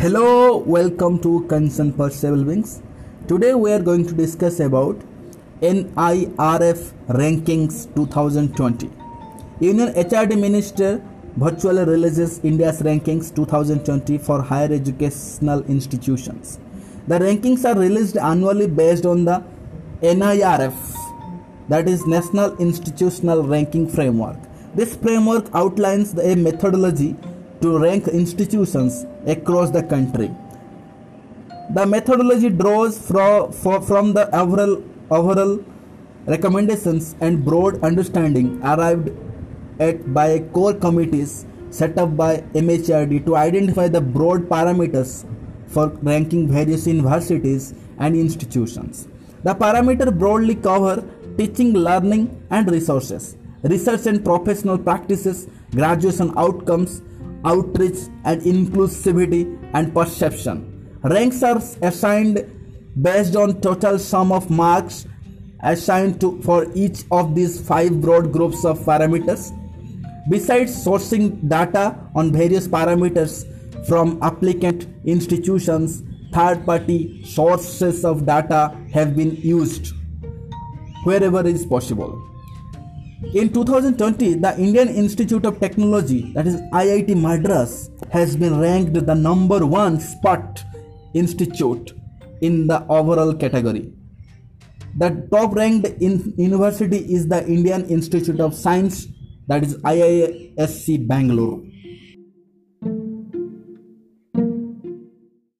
Hello, welcome to Concern Percival Wings. Today we are going to discuss about NIRF Rankings 2020. Union HRD Minister virtually releases India's rankings 2020 for higher educational institutions. The rankings are released annually based on the NIRF, that is National Institutional Ranking Framework. This framework outlines a methodology to rank institutions across the country. The methodology draws from, from the overall, overall recommendations and broad understanding arrived at by core committees set up by MHRD to identify the broad parameters for ranking various universities and institutions. The parameters broadly cover teaching, learning, and resources, research and professional practices, graduation outcomes, outreach and inclusivity and perception. Ranks are assigned based on total sum of marks assigned to for each of these five broad groups of parameters. Besides sourcing data on various parameters from applicant institutions, third party sources of data have been used wherever is possible. In 2020, the Indian Institute of Technology, that is IIT Madras, has been ranked the number one spot institute in the overall category. The top ranked in university is the Indian Institute of Science, that is IISc Bangalore.